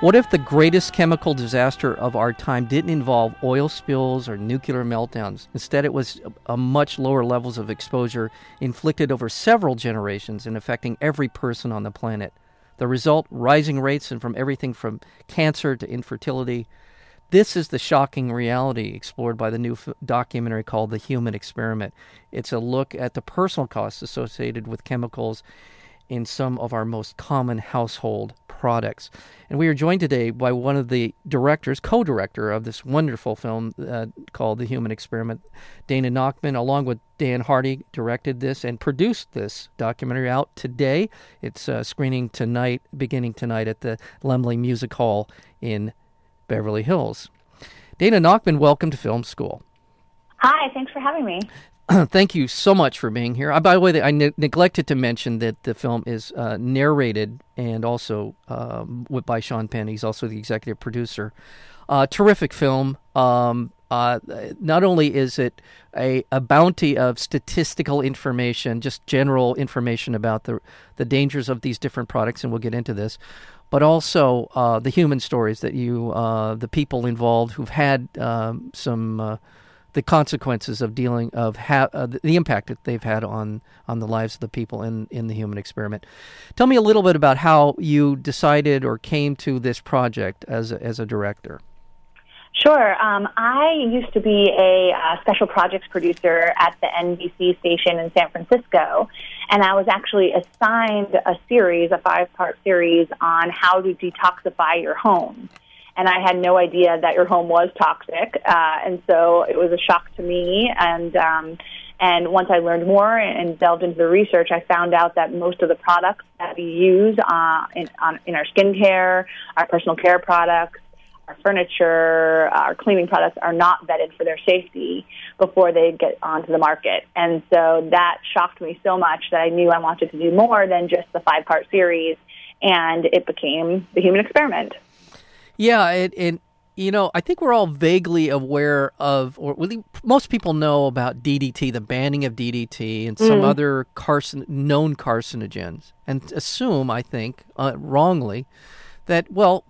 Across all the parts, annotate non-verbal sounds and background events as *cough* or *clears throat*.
What if the greatest chemical disaster of our time didn't involve oil spills or nuclear meltdowns? Instead, it was a much lower levels of exposure inflicted over several generations and affecting every person on the planet. The result rising rates and from everything from cancer to infertility. This is the shocking reality explored by the new f- documentary called The Human Experiment. It's a look at the personal costs associated with chemicals in some of our most common household products. And we are joined today by one of the directors, co director of this wonderful film uh, called The Human Experiment. Dana Nachman, along with Dan Hardy, directed this and produced this documentary out today. It's uh, screening tonight, beginning tonight at the Laemmle Music Hall in Beverly Hills. Dana Nachman, welcome to Film School. Hi, thanks for having me. *clears throat* thank you so much for being here. Uh, by the way, I ne- neglected to mention that the film is uh, narrated and also um, by Sean Penn. He's also the executive producer. Uh, terrific film. Um, uh, not only is it a, a, bounty of statistical information, just general information about the the dangers of these different products, and we'll get into this, but also uh, the human stories that you, uh, the people involved who've had um, some the consequences of dealing of ha- uh, the impact that they've had on on the lives of the people in in the human experiment. Tell me a little bit about how you decided or came to this project as a, as a director. Sure. Um, I used to be a uh, special projects producer at the NBC station in San Francisco, and I was actually assigned a series, a five part series, on how to detoxify your home and I had no idea that your home was toxic, uh, and so it was a shock to me. And um, and once I learned more and delved into the research, I found out that most of the products that we use uh, in, on, in our skincare, our personal care products, our furniture, our cleaning products are not vetted for their safety before they get onto the market. And so that shocked me so much that I knew I wanted to do more than just the five part series, and it became the human experiment. Yeah, and, and you know, I think we're all vaguely aware of, or most people know about DDT, the banning of DDT, and some mm. other carcin- known carcinogens, and assume, I think, uh, wrongly, that well,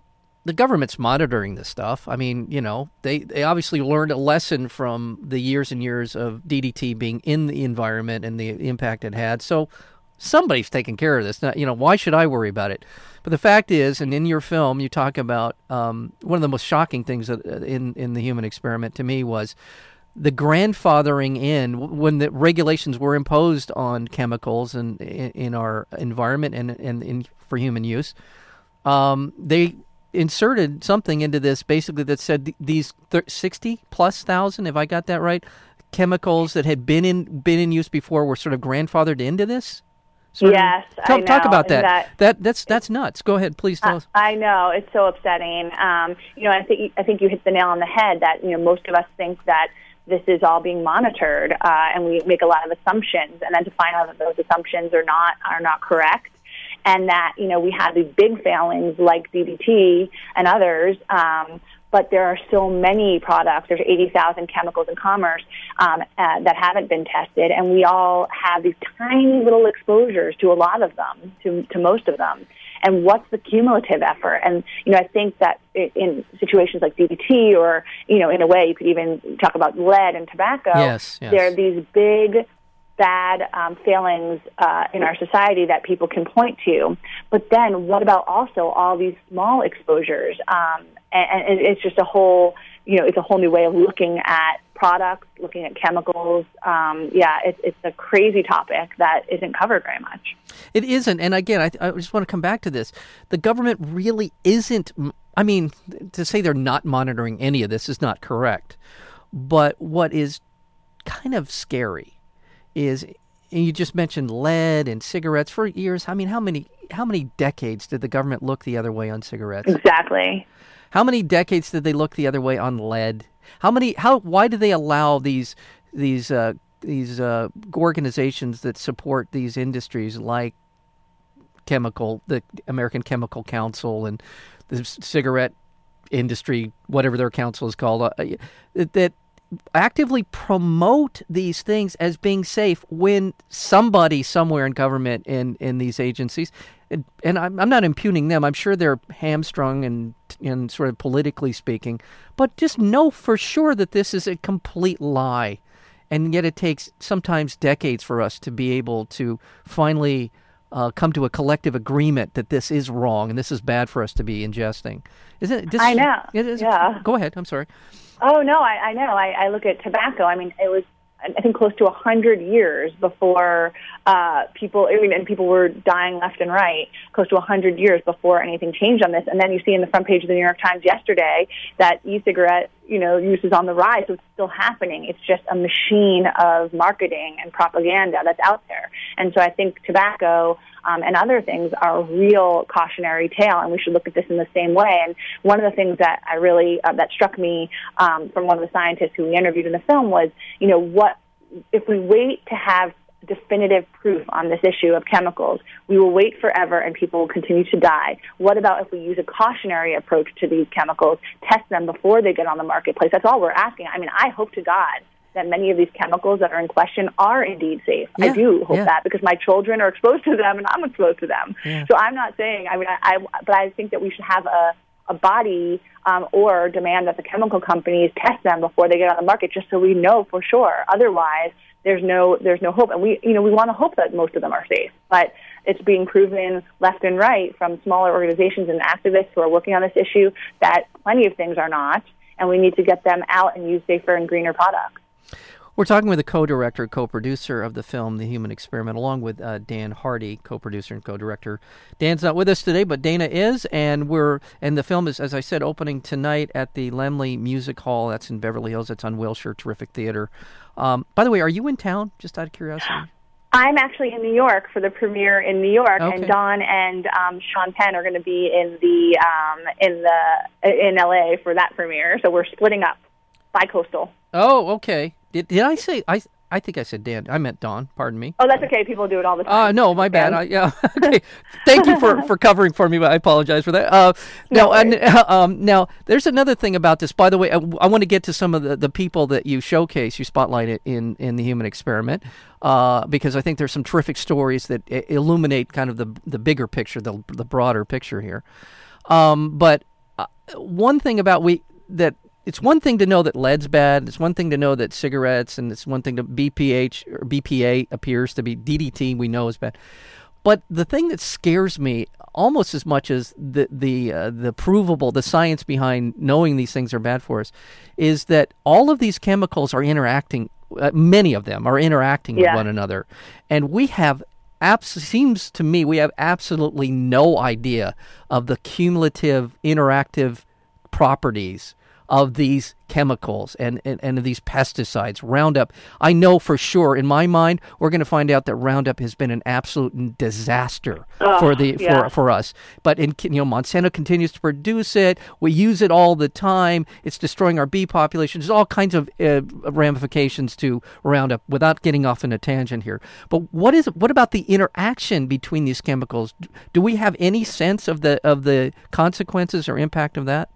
the government's monitoring this stuff. I mean, you know, they they obviously learned a lesson from the years and years of DDT being in the environment and the impact it had. So somebody's taking care of this. Now, you know, why should I worry about it? But the fact is, and in your film, you talk about um, one of the most shocking things in in the human experiment to me was the grandfathering in when the regulations were imposed on chemicals and in, our environment and, and in, for human use. Um, they inserted something into this basically that said these 60 plus thousand, if I got that right, chemicals that had been in been in use before were sort of grandfathered into this. Sort yes, of, talk, talk about that. that. That that's that's nuts. Go ahead, please tell us. I know it's so upsetting. Um, you know, I think I think you hit the nail on the head. That you know, most of us think that this is all being monitored, uh, and we make a lot of assumptions, and then to find out that those assumptions are not are not correct, and that you know we have these big failings like DDT and others. Um, but there are so many products. There's 80,000 chemicals in commerce um, uh, that haven't been tested, and we all have these tiny little exposures to a lot of them, to, to most of them. And what's the cumulative effort? And you know, I think that in situations like DDT, or you know, in a way, you could even talk about lead and tobacco. Yes, yes. There are these big bad um, failings uh, in our society that people can point to. But then, what about also all these small exposures? Um, and, and it's just a whole you know it's a whole new way of looking at products, looking at chemicals. Um, yeah, it's it's a crazy topic that isn't covered very much. It isn't, and again, I, I just want to come back to this. The government really isn't. I mean, to say they're not monitoring any of this is not correct. But what is kind of scary is and you just mentioned lead and cigarettes for years. I mean, how many how many decades did the government look the other way on cigarettes? Exactly. How many decades did they look the other way on lead? How many? How? Why do they allow these these uh, these uh, organizations that support these industries like chemical, the American Chemical Council, and the cigarette industry, whatever their council is called, uh, that actively promote these things as being safe when somebody somewhere in government in in these agencies and, and I'm, I'm not impugning them i'm sure they're hamstrung and and sort of politically speaking but just know for sure that this is a complete lie and yet it takes sometimes decades for us to be able to finally uh, come to a collective agreement that this is wrong and this is bad for us to be ingesting. Isn't it? This, I know. yeah. Go ahead. I'm sorry. Oh no, I, I know. I, I look at tobacco. I mean, it was I think close to a hundred years before uh, people, I mean, and people were dying left and right, close to a hundred years before anything changed on this. And then you see in the front page of the New York Times yesterday that e-cigarette, you know, use is on the rise, so it's still happening. It's just a machine of marketing and propaganda that's out there. And so I think tobacco um, and other things are a real cautionary tale, and we should look at this in the same way. And one of the things that I really uh, that struck me um, from one of the scientists who we interviewed in the film was, you know, what if we wait to have definitive proof on this issue of chemicals, we will wait forever and people will continue to die. What about if we use a cautionary approach to these chemicals, test them before they get on the marketplace? That's all we're asking. I mean, I hope to God that many of these chemicals that are in question are indeed safe. Yeah, I do hope yeah. that because my children are exposed to them and I'm exposed to them. Yeah. So I'm not saying. I mean, I, I but I think that we should have a a body um, or demand that the chemical companies test them before they get on the market, just so we know for sure. Otherwise, there's no there's no hope, and we you know we want to hope that most of them are safe, but it's being proven left and right from smaller organizations and activists who are working on this issue that plenty of things are not, and we need to get them out and use safer and greener products. We're talking with the co-director, co-producer of the film, The Human Experiment, along with uh, Dan Hardy, co-producer and co-director. Dan's not with us today, but Dana is, and we're and the film is, as I said, opening tonight at the Laemmle Music Hall. That's in Beverly Hills. That's on Wilshire. Terrific theater. Um, by the way, are you in town? Just out of curiosity. I'm actually in New York for the premiere in New York, okay. and Don and um, Sean Penn are going to be in the um, in the in LA for that premiere. So we're splitting up bi-coastal. Oh, okay. Did, did I say I? I think I said Dan. I meant Don. Pardon me. Oh, that's okay. People do it all the time. Uh, no, my bad. I, yeah. *laughs* *laughs* okay. Thank you for, for covering for me. But I apologize for that. Uh, no, and, uh, *laughs* um, now there's another thing about this. By the way, I, I, want to get to some of the, the people that you showcase, you spotlight it in in the human experiment, uh, because I think there's some terrific stories that illuminate kind of the the bigger picture, the the broader picture here. Um, but uh, one thing about we that it's one thing to know that lead's bad. It's one thing to know that cigarettes, and it's one thing to BPH or BPA appears to be DDT. We know is bad, but the thing that scares me almost as much as the the uh, the provable, the science behind knowing these things are bad for us, is that all of these chemicals are interacting. Uh, many of them are interacting yeah. with one another, and we have abs- seems to me we have absolutely no idea of the cumulative interactive properties of these chemicals and, and, and these pesticides, Roundup. I know for sure, in my mind, we're going to find out that Roundup has been an absolute disaster oh, for the yeah. for, for us. But in you know, Monsanto continues to produce it. We use it all the time. It's destroying our bee population. There's all kinds of uh, ramifications to Roundup. Without getting off in a tangent here, but what is what about the interaction between these chemicals? Do we have any sense of the of the consequences or impact of that?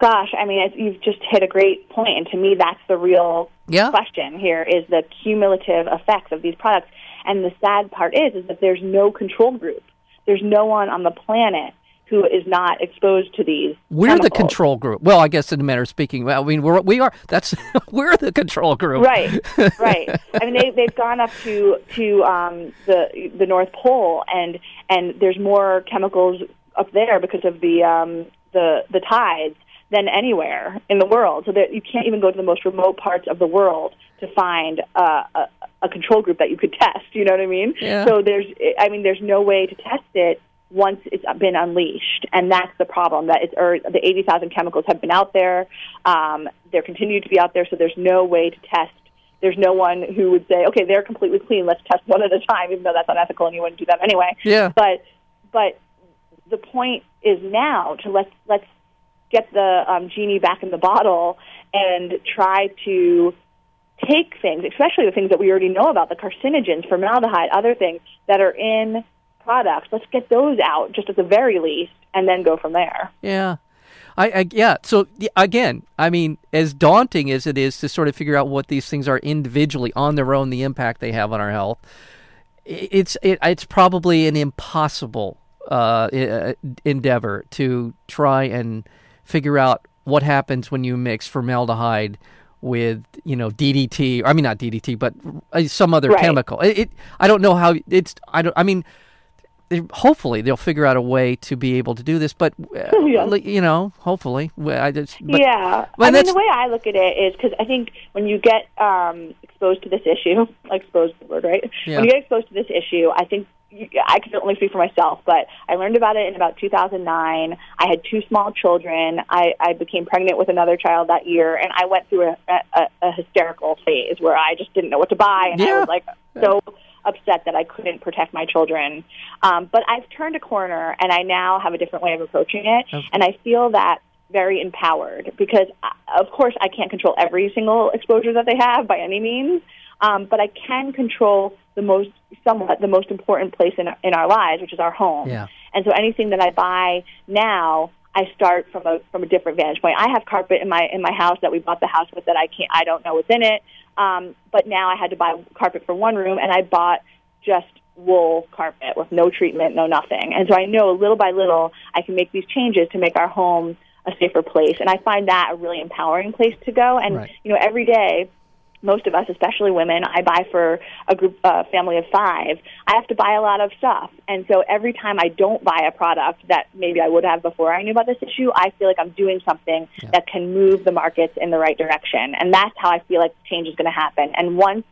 Gosh, I mean, you've just hit a great point, and to me, that's the real yeah. question here: is the cumulative effects of these products. And the sad part is, is that there's no control group. There's no one on the planet who is not exposed to these. We're chemicals. the control group. Well, I guess in a manner of speaking, well, I mean, we're, we are. That's *laughs* we're the control group. Right, *laughs* right. I mean, they they've gone up to to um, the the North Pole, and and there's more chemicals up there because of the um, the the tides than anywhere in the world. So that you can't even go to the most remote parts of the world to find uh, a, a control group that you could *laughs* test. You know what I mean? Yeah. So there's, I mean, there's no way to test it once it's been unleashed, and that's the problem. That it's or the 80,000 chemicals have been out there. Um, they're continued to be out there, so there's no way to test. There's no one who would say, okay, they're completely clean. Let's test one at a time, even though that's unethical and you wouldn't do that anyway. Yeah. But but the point is now to let's let's get the um, genie back in the bottle and try to take things, especially the things that we already know about, the carcinogens, formaldehyde, other things that are in products. Let's get those out, just at the very least, and then go from there. Yeah. I, I yeah. So again, I mean, as daunting as it is to sort of figure out what these things are individually on their own, the impact they have on our health, it's it, it's probably an impossible uh, endeavor to try and figure out what happens when you mix formaldehyde with you know DDT. I mean not DDT, but uh, some other right. chemical. It, it, I don't know how it's. I don't. I mean hopefully they'll figure out a way to be able to do this. But uh, *laughs* yeah. you know, hopefully, I just but, yeah. I mean, the way I look at it is because I think when you get um, exposed to this issue, *laughs* exposed the word right, yeah. when you get exposed to this issue, I think. I can only speak for myself, but I learned about it in about 2009. I had two small children. I, I became pregnant with another child that year, and I went through a, a, a hysterical phase where I just didn't know what to buy, and yeah. I was like so upset that I couldn't protect my children. Um, but I've turned a corner, and I now have a different way of approaching it, okay. and I feel that very empowered because, uh, of course, I can't control every single exposure that they have by any means, um, but I can control the most, somewhat, the most important place in in our lives, which is our home. Yeah. And so anything that I buy now I start from a from a different vantage point. I have carpet in my in my house that we bought the house with that I can't I don't know what's in it. Um, but now I had to buy carpet for one room, and I bought just wool carpet with no treatment, no nothing. And so I know little by little I can make these changes to make our home a safer place. And I find that a really empowering place to go. And right. you know, every day most of us, especially women, I buy for a group uh, family of five. I have to buy a lot of stuff, and so every time I don't buy a product that maybe I would have before I knew about this issue, I feel like I'm doing something yeah. that can move the markets in the right direction, and that's how I feel like change is going to happen. And once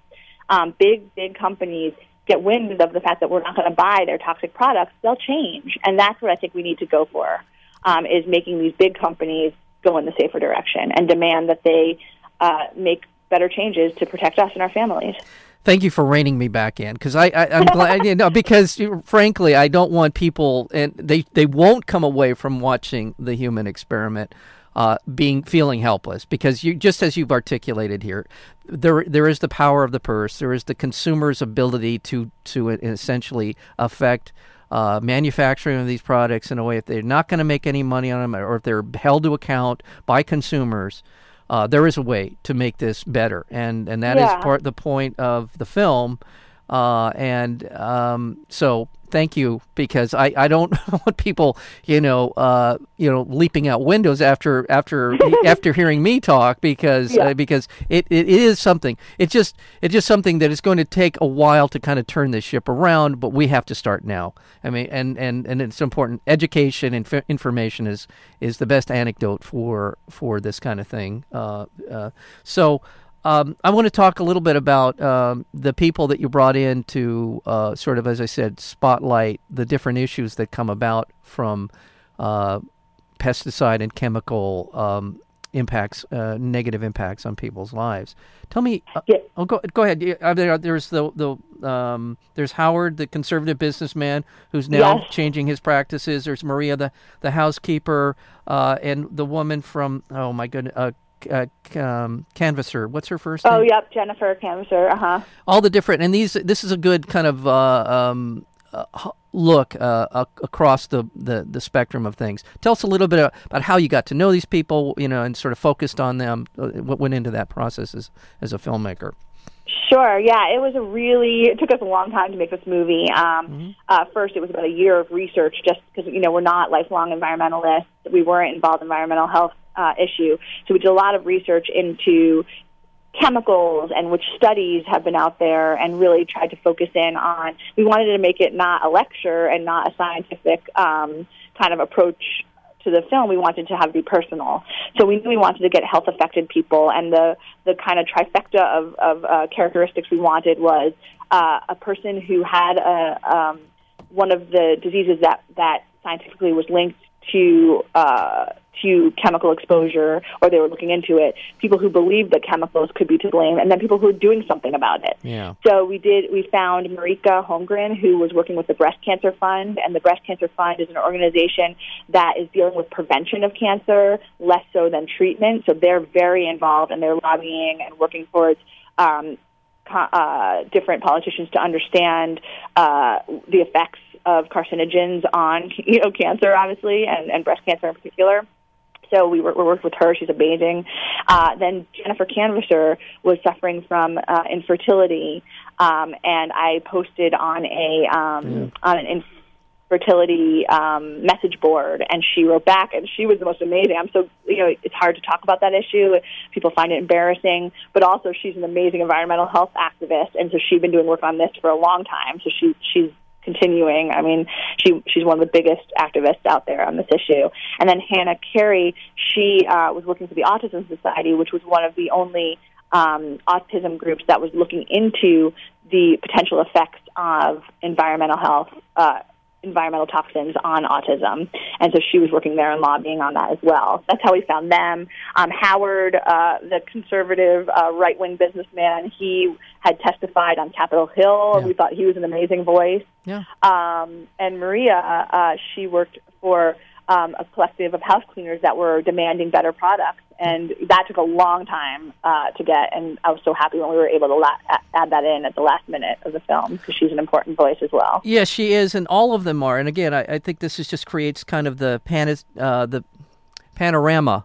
um, big big companies get wind of the fact that we're not going to buy their toxic products, they'll change, and that's what I think we need to go for. Um, is making these big companies go in the safer direction and demand that they uh, make better changes to protect us and our families. Thank you for reining me back in because I, I am glad you know because frankly I don't want people and they they won't come away from watching the human experiment uh, being feeling helpless because you just as you've articulated here there there is the power of the purse there is the consumer's ability to to essentially affect uh, manufacturing of these products in a way if they're not going to make any money on them or if they're held to account by consumers uh, there is a way to make this better, and and that yeah. is part the point of the film. Uh, and um, so thank you because I, I don't *laughs* want people you know uh, you know leaping out windows after after *laughs* after hearing me talk because yeah. uh, because it, it is something. It's just it's just something that is going to take a while to kind of turn this ship around but we have to start now. I mean and and and it's important. Education and f- information is is the best anecdote for for this kind of thing uh, uh so um, I want to talk a little bit about um, the people that you brought in to uh, sort of, as I said, spotlight the different issues that come about from uh, pesticide and chemical um, impacts, uh, negative impacts on people's lives. Tell me, uh, yeah. oh, go, go ahead. There's the the um, there's Howard, the conservative businessman, who's now yes. changing his practices. There's Maria, the the housekeeper, uh, and the woman from oh my goodness, uh, um, Canvasser. What's her first oh, name? yep, Jennifer Canvasser. Uh huh. All the different, and these. This is a good kind of uh, um, uh, look uh, across the, the, the spectrum of things. Tell us a little bit about how you got to know these people, you know, and sort of focused on them. Uh, what went into that process as as a filmmaker? Sure. Yeah, it was a really. It took us a long time to make this movie. Um, mm-hmm. uh, first, it was about a year of research, just because you know we're not lifelong environmentalists. We weren't involved in environmental health uh, issue. So we did a lot of research into chemicals and which studies have been out there and really tried to focus in on we wanted to make it not a lecture and not a scientific um, kind of approach to the film we wanted to have be personal so we knew we wanted to get health affected people and the the kind of trifecta of, of uh, characteristics we wanted was uh, a person who had a um, one of the diseases that that scientifically was linked to uh, to chemical exposure or they were looking into it, people who believed that chemicals could be to blame, and then people who were doing something about it. Yeah. So we did. We found Marika Holmgren, who was working with the Breast Cancer Fund, and the Breast Cancer Fund is an organization that is dealing with prevention of cancer less so than treatment. So they're very involved, and they're lobbying and working towards. Um, uh, different politicians to understand uh, the effects of carcinogens on *laughs* you know cancer, obviously, and, and breast cancer in particular. So we, were, we worked with her. She's amazing. Uh, then Jennifer Canvasser was suffering from uh, infertility, um, and I posted on a um, on an infertility um, message board, and she wrote back, and she was the most amazing. I'm so you know it's hard to talk about that issue. People find it embarrassing, but also she's an amazing environmental health activist, and so she's been doing work on this for a long time. So she she's continuing. I mean, she she's one of the biggest activists out there on this issue. And then Hannah Carey, she uh, was working for the Autism Society, which was one of the only um, autism groups that was looking into the potential effects of environmental health. Uh, environmental toxins on autism. And so she was working there and lobbying on that as well. That's how we found them. Um, Howard, uh, the conservative uh, right wing businessman, he had testified on Capitol Hill. Yeah. We thought he was an amazing voice. Yeah. Um, and Maria, uh, she worked for um, a collective of house cleaners that were demanding better products, and that took a long time uh, to get. And I was so happy when we were able to la- add that in at the last minute of the film because she's an important voice as well. Yes, she is, and all of them are. And again, I, I think this is just creates kind of the pan- uh, the panorama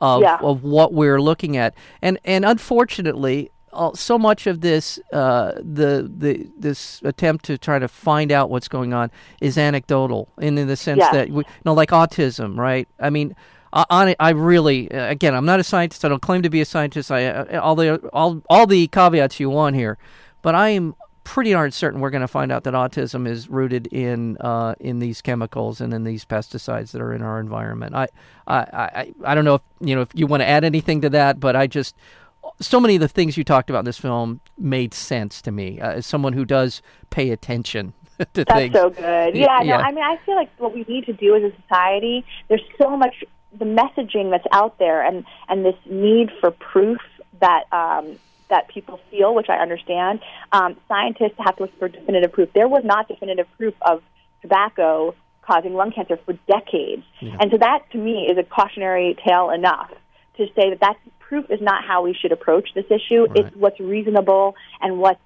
of, yeah. of what we're looking at. And and unfortunately, uh, so much of this uh, the the this attempt to try to find out what's going on is anecdotal, in, in the sense yes. that we, you know, like autism, right? I mean, on it, I really, again, I'm not a scientist. I don't claim to be a scientist. I uh, all the all all the caveats you want here, but I am pretty darn certain we're going to find out that autism is rooted in uh, in these chemicals and in these pesticides that are in our environment. I I I, I don't know if you know if you want to add anything to that, but I just so many of the things you talked about in this film made sense to me uh, as someone who does pay attention *laughs* to things. That's things. so good. Yeah, yeah, no, I mean, I feel like what we need to do as a society, there's so much the messaging that's out there, and and this need for proof that. Um, that people feel, which I understand. Um, scientists have to look for definitive proof. There was not definitive proof of tobacco causing lung cancer for decades, Yeah. and so that to me is a cautionary tale enough to say that that proof is not how we should approach this issue. Right. It's what's reasonable and what's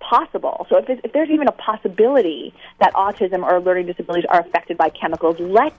possible. So if, there's- if there's even a possibility that autism or learning disabilities are affected by chemicals, let's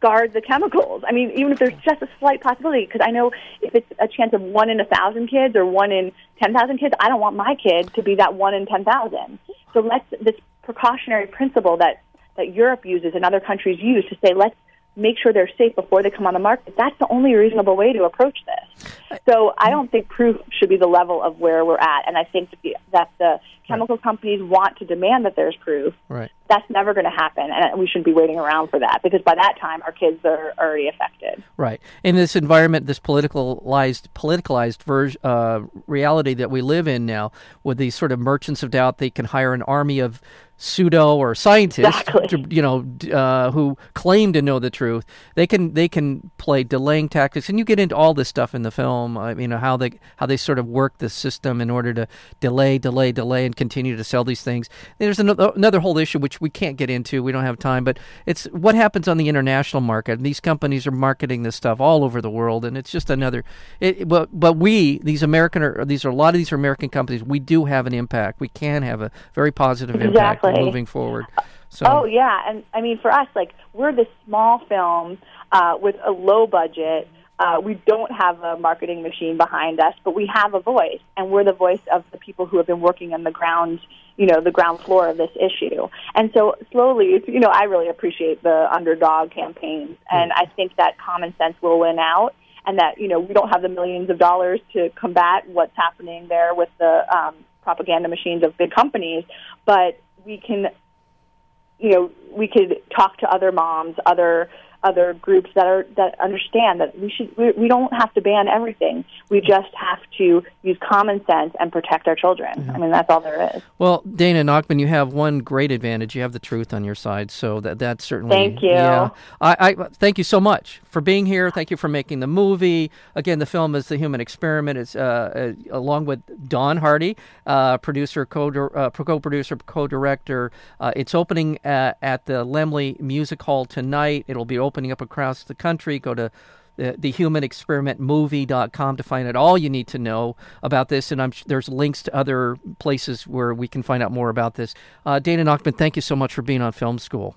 guard the chemicals. I mean, even if there's just a slight possibility, because I know if it's a chance of one in a thousand kids or one in ten thousand kids, I don't want my kid to be that one in ten thousand. So let's this precautionary principle that that Europe uses and other countries use to say let's make sure they're safe before they come on the market. That's the only reasonable way to approach this. So I don't think proof should be the level of where we're at, and I think that the, chemical companies want to demand that there's proof. Right. That's never going to happen, and we shouldn't be waiting around for that because by that time our kids are already affected. Right. In this environment, this politicalized, politicalized ver- uh, reality that we live in now, with these sort of merchants of doubt, they can hire an army of pseudo or scientists, Exactly. to, you know, uh, who claim to know the truth. They can they can play delaying tactics, and you get into all this stuff in the film. I mean, how they how they sort of work the system in order to delay, delay, delay, and continue to sell these things. There's another, another whole issue which we can't get into. We don't have time, but it's what happens on the international market. And These companies are marketing this stuff all over the world, and it's just another. It, but but we these American or these are a lot of these are American companies. We do have an impact. We can have a very positive impact Exactly. moving forward. So Oh yeah, and I mean for us, like we're the small film uh, with a low budget. Uh, we don't have a marketing machine behind us, but we have a voice, and we're the voice of the people who have been working on the ground, you know, the ground floor of this issue. And so slowly, you know, I really appreciate the underdog campaigns, and I think that common sense will win out, and that you know we don't have the millions of dollars to combat what's happening there with the um, propaganda machines of big companies, but we can you know, we could talk to other moms, other other groups that are that understand that we should we, we don't have to ban everything. We just have to use common sense and protect our children. I mean, that's all there is. Well, Dana Nachman, you have one great advantage. You have the truth on your side, so that that's certainly. Thank you. Yeah, I, I thank you so much for being here. Thank you for making the movie. Again, the film is the Human Experiment. It's uh, uh, along with Don Hardy, uh, producer, co uh, co-producer, co-director. Uh, it's opening at, at the Laemmle Music Hall tonight. It'll be opening up across the country. Go to the, the humanexperimentmovie.com to find out all you need to know about this. And I'm there's links to other places where we can find out more about this. Uh, Dana Nachman, thank you so much for being on Film School.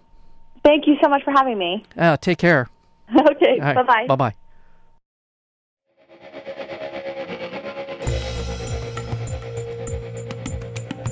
Thank you so much for having me. Uh, take care. *laughs* okay. Right. Bye bye. Bye bye.